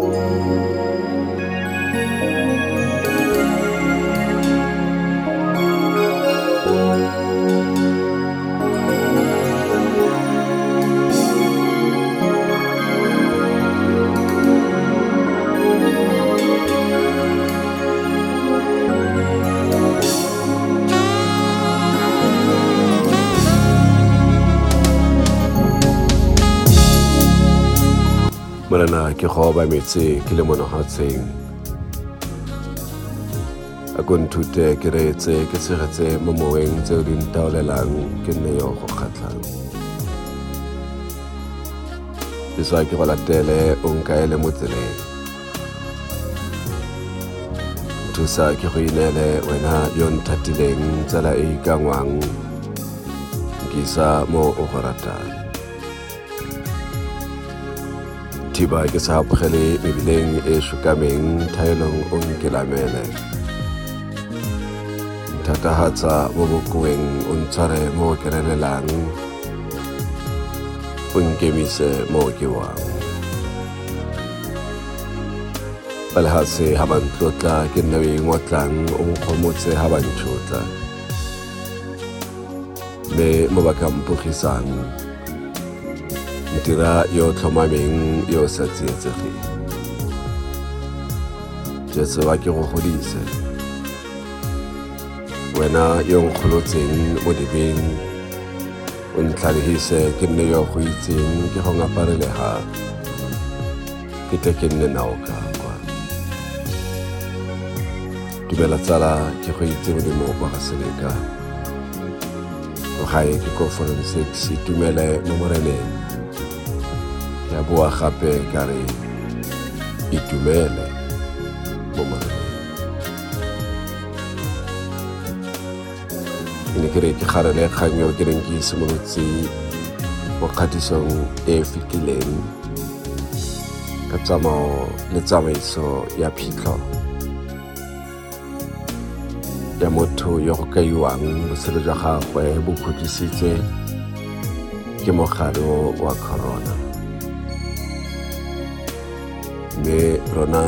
Música ke goba metse ke le monogatsheng a ko nthute ke reetse ke tshegetse mo moweng tseo di ntaolelang ke nne yo go kgatlhang ke swa ke go latele o nkaele mo tseleng thusa ke go ineele wena yo nthatileng tsela e ikangwang nkisa mo o go ratang Tiba ke sahab khali bibiling e shukaming thailong un kilamele. Tatahatsa bubukuing un tsare mo kerelelang un kemise mo kiwang. Balhasi haban tlutla kinawi ngwatlang un kumutse haban chutla. Me mabakam pukisan. Me mabakam pukisan. กิติระโยธรรมมิงโยสัจเจจคีเจสวากิโรคุดีเซเวนายงคุลุจิงอุดิบิงอุนทัริฮิเซกินเนโยคุยจิงกิฮองอปาริเลหากิเตกินเนนาวกาคว่าดูเบลซาลากิคุยจิงอุดิโมบาสเลกา gae ke conference si tumele mo moreneng יבוא החפה קרי, יתומל, בומר. ini kere ti harale khanyo kere ngi sumurutsi wakati song e fikilen ka tsama le tsamaiso ya phitlho ya motho yo go kaiwang botshelo jwa gagwe bo khutlwisitse ke mogare wa corona mme rona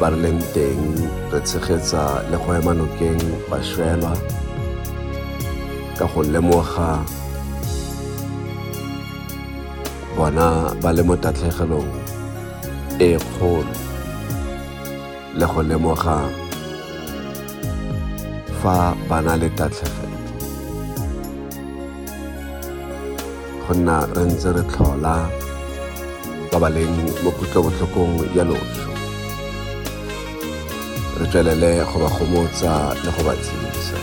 ba re leng teng re tshegetsa le go ema nokeng bašwelwa ka go lemoga bona ba le mo tatlhegelong e kgolo le go lemoga fa ba na le tatlhegelo. Go nna re ntse re tlhola ba ba leng mo kutlobotlhokong ya loso re tswelele go ba gomotsa le go ba tsebisa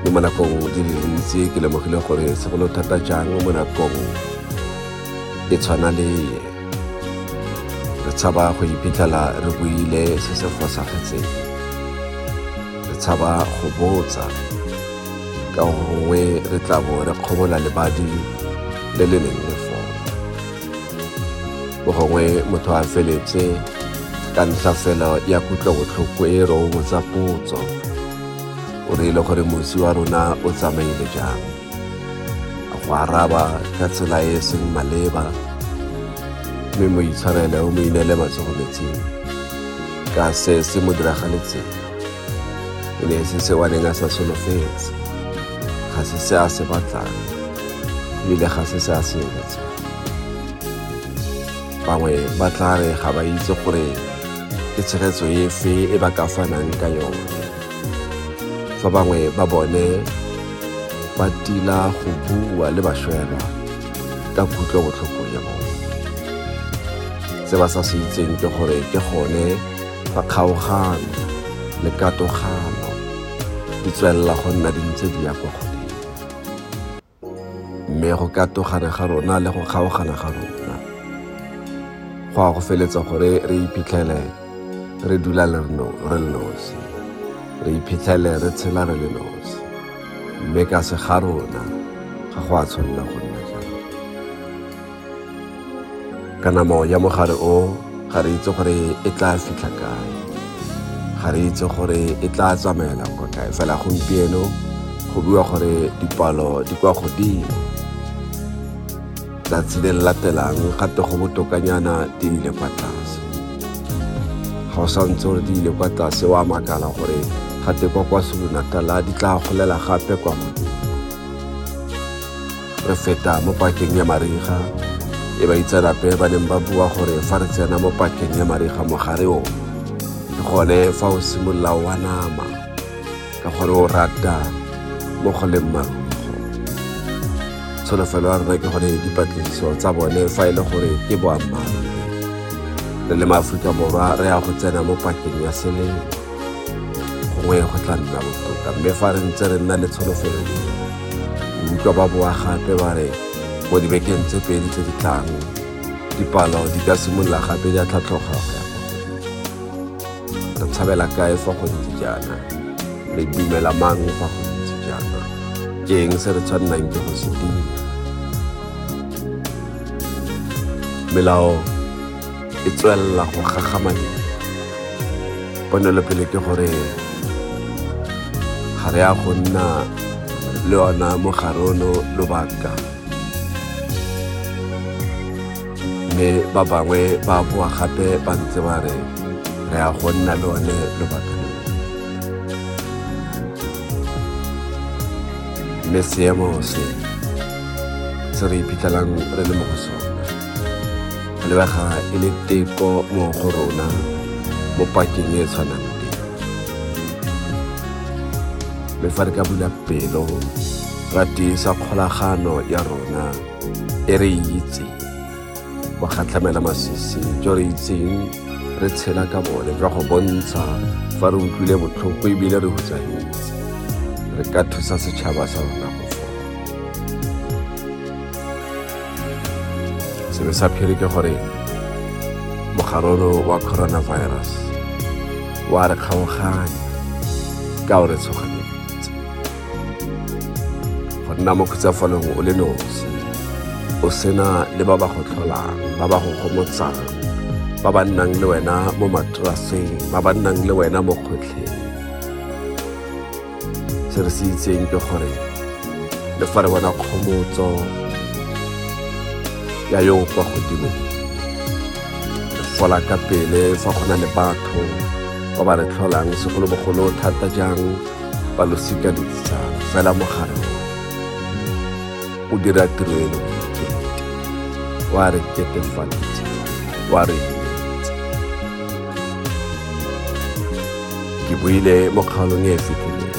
mme mo nakong di le dintsi ke lemogile gore segolo thata jang mo nakong e tshwana le ye re tshaba go iphitlhela re buile se se fosagetseng re tshaba go botsa ka gongwe re tla bo re kgobola lebadi le le neng bogongwe motho a feletse ka ntlha fela ya kutlobotlhoko e re o botsa potso. O reile gore mosi wa rona o tsamaile jang. A go araba ka tsela e e seng maleba mme mo itshwarele o mo inele matsogo metsing. Ka se se mo diragaletseng. E ne se se wa neng a sa solofetse. Ga se se a se batlang ebile ga se se a se eletsang bangwe ba tla re ga ba itse gore ke tshegetso efe e ba ka fanang ka yone. Fa bangwe ba bone ba tila go bua le bašwelwa ka kutlo botlhoko ya bone se ba sa se itseng ke gore ke gone fa kgaogano le katogano di tswelela go nna di ntse di ya kwa godimo. Mme go katogana ga rona le go kgaogana ga rona a go feletsa gore re iphitlhele re dula re le nosi. Re iphitlhele re tshela re le nosi. Mme ka se ga rona ga go a tshwanela go nna jalo. Kanamo ya mogare o ga re itse gore e tla fitlha kae. Ga re itse gore e tla tsamaela kwa kae. Fela gompieno go bua gore dipalo di kwa godimo tsatsi le latelang gape go botokanyana di ile kwa tlase. Ga o santse gore di ile kwa tlase wa makala gore gate kwa kwa solonatala di tla golela gape kwa godimo re feta mo pakeng ya mariga e baitsanape ba neng ba bua gore fa re tsena mo pakeng ya mariga mogare o ke gone fa o simolola wa nama ka gore o rata mo go leng marugo tsholofelo ya rona ke gore dipatlisiso tsa bone fa e le gore ke boammaaruri re le maaforika borwa re ya go tsena mo pakeng ya selemo gongwe go tla nna botoka mme fa re ntse re nna le tsholofelo utlwa ba boa gape ba re mo dibekeng tse pedi tse di tlang dipalo di ka simolola gape di a tlhatlhoga go ya re tshabela kae fa go ntse jaana re dumela mang fa go ntse jaana ke eng se re tshwannang ke go se dira melao e tswelela go gagamadika ponelopele ke gore ga re ya go nna le ona mogare ono lobaka mme ba bangwe ba boa gape ba ntse ba re re ya go nna le one lobaka mme seemo se se re iphitlhelang re le mo go sone go lebega e le teko mo go rona mo pakeng e e tshwanang teng mme fa re ka bula pelo ra tiisa kgolagano ya rona e re itseng go kgatlhamela masisi jo re itseng re tshela ka bone jwa go bontsha fa re utlwile botlhoko ebile re hutsahetse re ka thusa setšhaba sa rona go به سبکری که خوری. مخرور و با کرونا ویروس. وار خان خان گاور سخنیت فن نامو کجا فلون ولی نوس و سینا لبا با خود خلا با با خود خمود سا با با نانگل مو مدرسی با با نانگل وینا مو خودلی سرسی چین که خوری. لفر وینا ya yo kwa godimo fola ka pele fa go na le batho. Ba ba re tlholang segolobogolo thata jang? Ba losika ditsana fela mogare o dira tiro eno wa re ketefaditse wa re imetse ke buile mo kgaolong e e fetileng.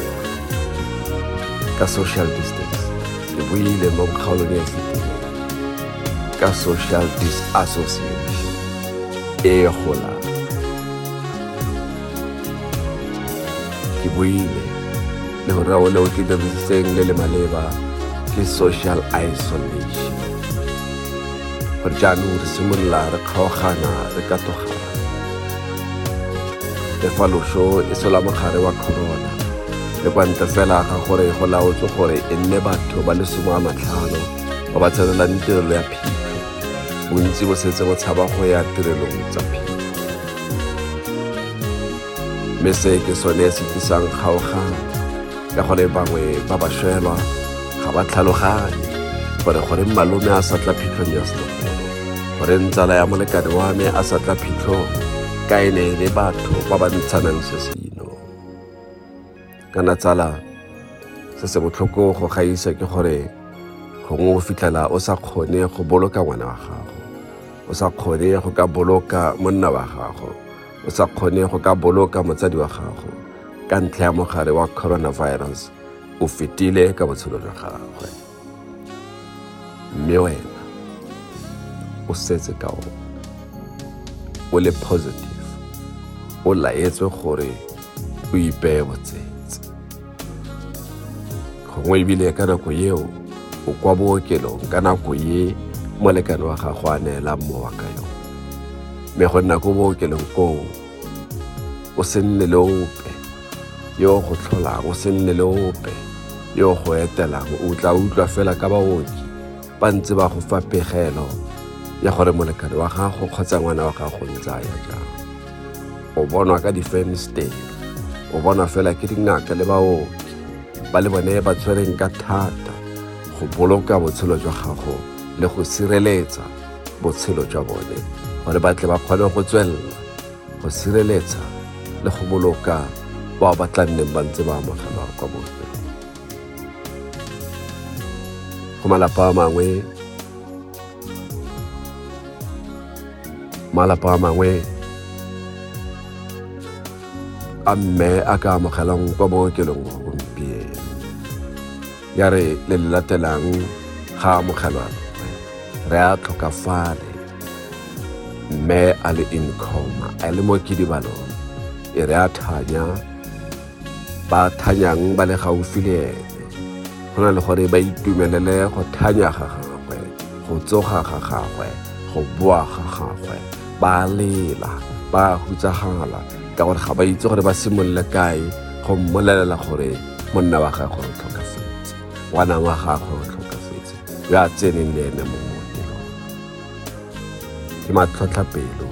Ka social distance ke buile mo kgaolong e e ka social disassociation. E golang ke buile. Le gore o le o ke dirisitseng le le maleba ke social isolation. Gore jaanong re simolola re kgaogana re ka togana le fa loso e sola mogare wa corona le kwa ntle fela ga gore go laotswe gore e nne batho ba le somo a matlhano ba ba tshwarelang tirelo ya phitlho bontsi bo setse bo tshaba go ya tirelong tsa phitlho mme se ke sone se tlisang kgaogano ka gore bangwe ba ba šwelwa ga ba tlhaloganye gore gore malome a sa tla phitlhong ya senogolo gore ntsala ya molekane wa me a sa tla phitlhong ka e ne le batho ba ba ntshanang se seno. Kana tsala se se botlhoko go gaisa ke gore gongwe o fitlhela o sa kgone go boloka ngwana wa gago o sa kgone go ka boloka monna wa gago o sa kgone go ka boloka motsadi wa gago. Ka ntlha ya mogare wa coronavirus o fetile ka botshelo jwa gagwe. Mme wena o setse ka ona. O le positive. O laetswe gore o ipeye botsetse. Gongwe ebile ka nako eo o kwa bookelong ka nako ye molekane wa gago a neelang mowa ka yone mme go nna ko bookelong koo o se nne le ope yo go tlholang o se nne le ope yo go etelang. O tla utlwa fela ka baoki ba ntse ba go fa pegelo ya gore molekane wa gago kgotsa ngwana wa gago ntse a ya jang. O bonwa ka difenstene o bonwa fela ke dingaka le baoki ba le bone ba tshwereng ka thata go boloka botshelo jwa gago le go sireletsa botshelo jwa bone gore ba tle ba kgone go tswelela go sireletsa le go boloka bao ba tla nneng ba ntse ba amogelwa kwa bookelong go malapa a mangwe malapa a mangwe a mme a ka amogelang kwa bookelong go gompieno. Ya re le le latelang ga amogelwa re a tlhokafale mme a le incoma a le mo kidibalong e re a thanya. Ba thanyang ba le gaufi le ene. Go na le gore ba itumelele go thanya ga gagwe go tsoga ga gagwe go boa ga gagwe. Ba lela ba hutsagala ka gore ga ba itse gore ba simolole kae go mmolelela gore monna wa gagwe o tlhokafetse ngwana wa gagwe o tlhokafetse yo a tseneng le ene mo le matlhotlhapelo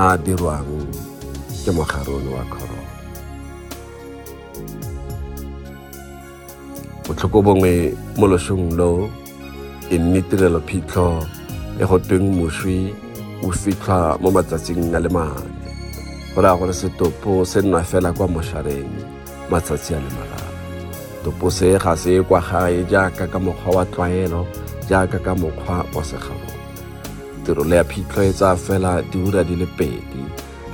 a a dirwang ke mogare ono wa corona botlhoko bongwe mo losong lo e nne tirelo phitlho e go tweng moswi o fitlhwa mo matsatsing a le mane go raya gore setopo se nna fela kwa mošareng matsatsi a le mararo topo se ga se kwa gae jaaka ka mokgwa wa tlwaelo jaaka ka mokgwa wa segabo tirelo ya phitlho e tsaya fela diura di le pedi.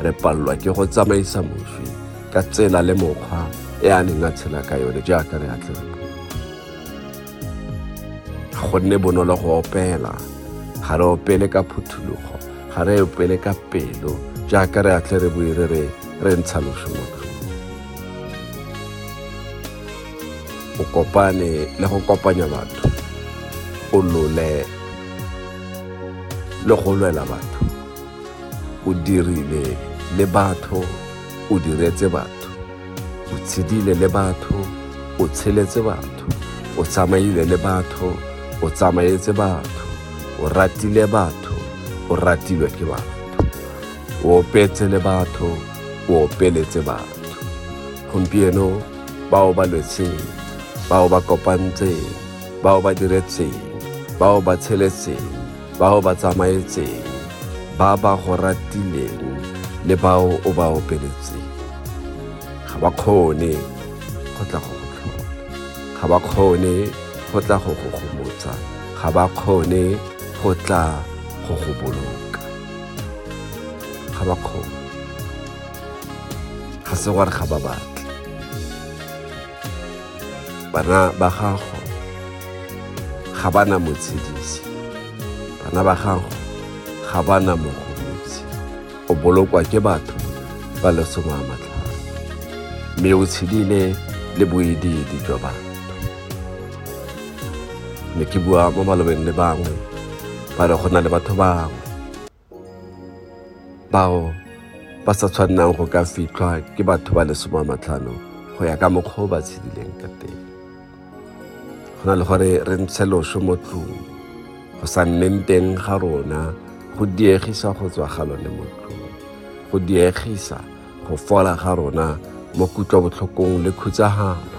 Re palelwa ke go tsamaisa moswi ka tsela le mokgwa e a neng a tshela ka yone jaaka re atle re ga go nne bonolo go opela ga re opele ka phuthologo ga re opele ka pelo jaaka re atle re bue re re ntsha loso mo tlhong o kopane le go kopanya batho o lole le go lwela batho. O dirile le batho o diretse batho. O tshedile le batho o tsheletse batho. O tsamaile le batho o tsamaetse batho. O ratile batho o ratilwe ke batho. O opetse le batho o opeletse batho. Gompieno bao ba lwetseng bao ba kopantseng bao ba diretseng bao ba tsheletseng bao ba tsamaetseng ba ba go ratileng le bao o ba opeletseng. Ga ba kgone go tla go go tlhola. Ga ba kgone go tla go go gomotsa. Ga ba kgone go tla go go boloka. Ga ba kgone. Ga se gore ga ba batle. Bana ba gago ga ba na motshedisi bana ba gago ga ba na mogomotsi o bolokwa ke batho ba lesome a matlhano. Mme o tshedile le boedidi jwa batho. Mme ke bua mo malobeng le bangwe ba re go na le batho bangwe bao ba sa tshwannang go ka fitlhwa ke batho ba lesome a matlhano go ya ka mokgwa o ba tshedileng ka teng. Go na le gore re ntshe loso mo tlong go sa nneng teng ga rona go diegisa go tswa ga lone mo tlong go diegisa go fola ga rona mo kutlwabotlhokong le khutsagalo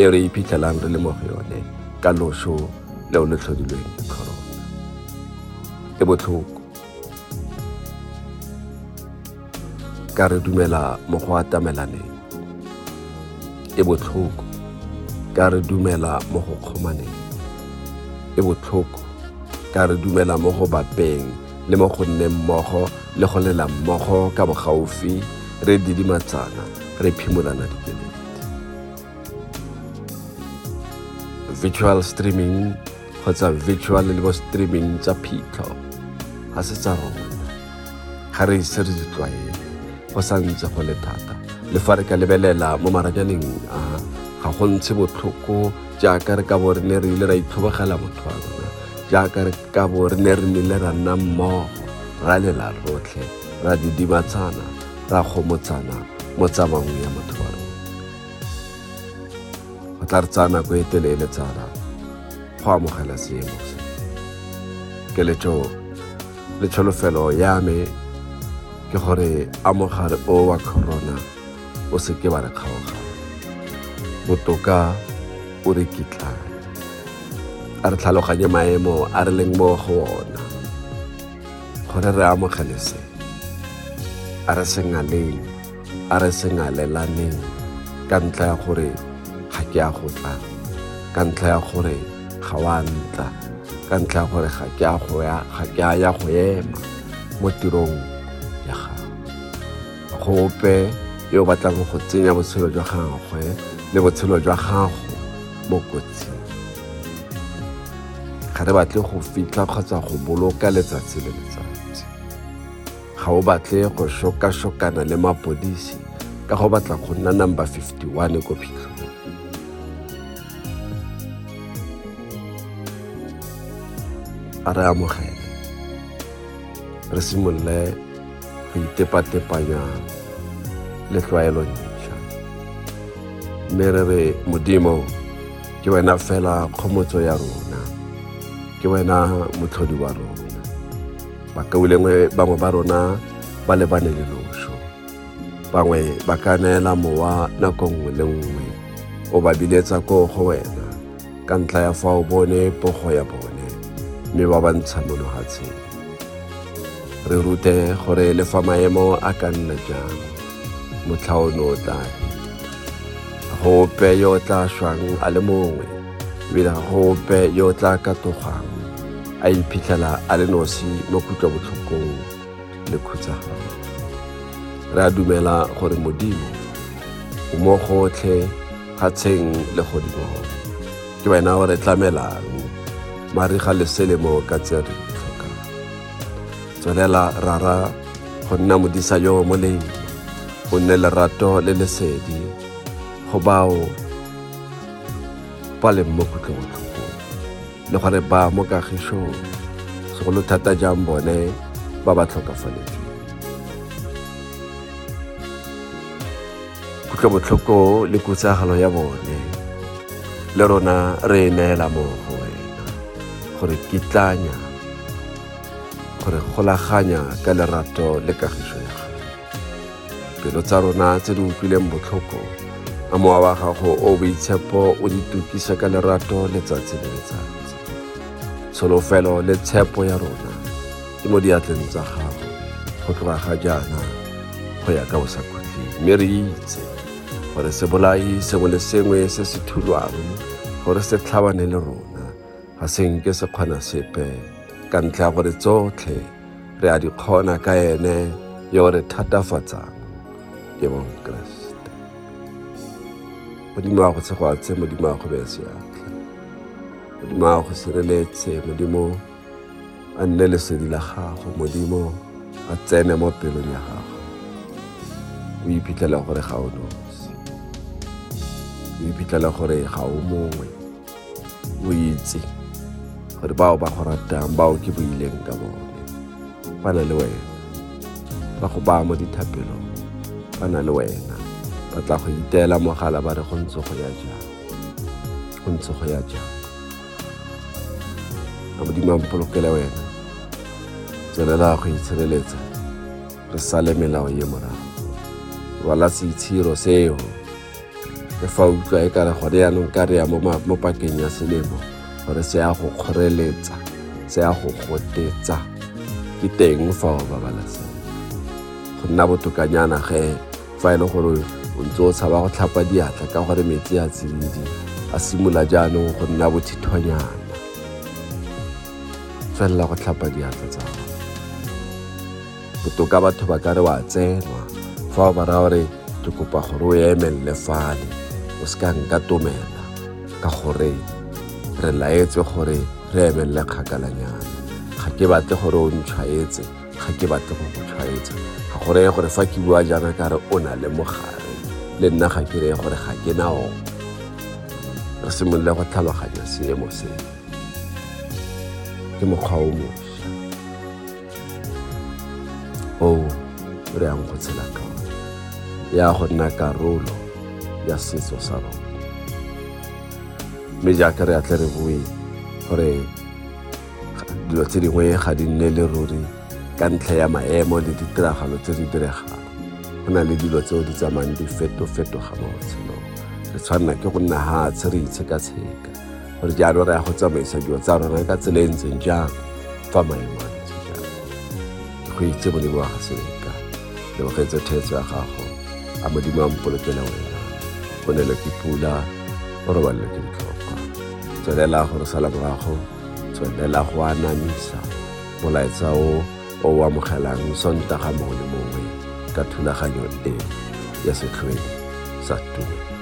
e re iphitlhelang re le mo go yone ka loso leo le tlhodilweng ke corona e botlhoko ka re dumela mo go atamelaneng e botlhoko ka re dumela mo go kgomaneng e botlhoko ka re dumela mo go bapeng le mo go nneng mmogo le go lela mmogo ka bogaufi re didimatsana re phimolana dikeledi. Virtual streaming kgotsa virtual le bo streaming tsa phitlho ga se tsa rona. Ga re ise re di tlwaele go sa ntse go le thata. Le fa re ka lebelela mo marajaneng a ga go ntshe botlhoko jaaka re ka bo re ne re ile ra itlhobogela motho wa rona jaaka re ka bo re ne re nile ra nna mmogo ra lela rotlhe ra didimatsana ra gomotsana mo tsamaong ya motho wa rona go tla re tsaya nako e telele tsala go amogela seemo se keletso le tsholofelo ya me ke gore a mogare o wa corona o se ke ba re kgaogana botoka o re kitlane a re tlhaloganye maemo a re leng mo go ona gore re amogele se a re se ngaleng a re se ngalelaneng ka ntlha ya gore ga ke a go tla ka ntlha ya gore ga wa ntla ka ntlha ya gore ga ke a go ya ga ke a ya go ema mo tirong ya gago go ope yo o batlang go tsenya botshelo jwa gagwe le botshelo jwa gago mo kotsing ga re batle go fitlha kgotsa go boloka letsatsi le letsatsi. Ga o batle go šokašokana le mapodisi ka go batla go nna number 51 ko phitlhong. A re amogele re simolole go itepatepanya le tlwaelo ntšha. Mme re re modimo ke wena fela kgomotso ya rona ke wena motlhodi wa rona bakaulengwe bangwe ba rona ba lebane le loso. Bangwe ba ka neela mowa nako nngwe le nngwe. O ba biletsa ko go wena ka ntlha ya fa o bone pogo ya bone mme ba ba ntsha mo lefatsheng re rute gore le fa maemo a ka nna jang motlhaono o tla gope yo o tla šwang a le mongwe ebile gope yo o tla katogang a iphitlhela a le nosi mo kutlobotlhokong le khutsagalo re a dumela gore modimo o mo gotlhe kgatsheng le godimong ke wena o re tlamelang mariga le selemo ka tse re tlhokang tswelela rara go nna modisa yo molemo o nne lerato le lesedi go bao ba leng mo kutlobotlhokong le gore ba mo kagišong. Segolo thata jang bone ba ba tlhokafaletseng. Kutlobotlhoko le kutsagalo ya bone. Le rona re e neela mo go wena gore kitlanya gore golaganya ka lerato le kagišo ya gago. Pelo tsa rona tse di utlwileng botlhoko a mowa wa gago o boitshepo o di tukisa ka lerato letsatsi le letsatsi tsholofelo le tshepo ya rona. Ke mo diatleng tsa gago go tloga ga jaana go ya ka bosakhutleng mme re itse gore sebolai sengwe le sengwe se se thulwang gore se tlhabane le rona. Ga senke se kgona sepe ka ntlha ya gore tsotlhe re a di kgona ka ene yo re thatafatsang. Ke bong keresete modimo wa go tshegoatse modimo wa go beye seatla modimo wa go sireletse modimo a nne lesedi la gago modimo a tsene mo pelong ya gago. O iphitlhela gore ga o nosi. O iphitlhela gore ga o mongwe. O itse gore bao ba go ratang bao ke boileng ka bone. Ba na le wena. Ba go baya mo dithapelong. Ba na le wena. Ba tla go iteela mogala ba re go ntse go ya jang. Go ntse go ya jang a modimo a mpolokele wena. Tswelela go itshireletsa re sale melao ye morago. Rwala seitshiro seo. Le fa utlwa e kare gone yaanong ka re ya mo pakeng ya selemo gore se ya go kgoreletsa se ya go gotetsa. Ke teng fa o babalesega go nna botokanyana ge fa e le gore o ntse o tshaba go tlhapa diatla ka gore metsi a tsididi a simolola jaanong go nna bothithonyana felela go tlhapa diatla tsa gago botoka batho ba ka re wa tsenwa fa o ba raya gore ke kopa gore o emelele fale o se ka nka tomela ka gore re laetse gore re emelele kgakalanyana ga ke batle gore o ntshwaetse ga ke batle go go tshwaetsa ga go reye gore fa ke bua jaana ka re o na le mogare le nna ga ke reye gore ga ke na ona re simolole go tlhaloganya seemo se ke mokgwa o mošwa. O re yang go tshela ka ona ya go nna karolo ya setso sa rona. Mme jaaka re atle re bue gore dilo tse dingwe ga di nne le ruri ka ntlha ya maemo le ditiragalo tse di diregang. Go na le dilo tseo di tsamayang di feto-fetoga mo botshelong re tshwanela ke go nna hatshe re itsheka-tsheka gore jaanong re ya go tsamaisa dilo tsa rona ka tsela e ntseng jang fa maemo a ntse jang go itse modimo wa ga seleka lebogetse theetso ya gago a modimo a mpolokela wena o nelwe ke pula o robalelwe ke ditlhokwa tswelela gore sala morago tswelela go anamisa molaetsa o o o amogelang sontaga mongwe le mongwe ka thulaganyo e ya setlhoeng sa tumo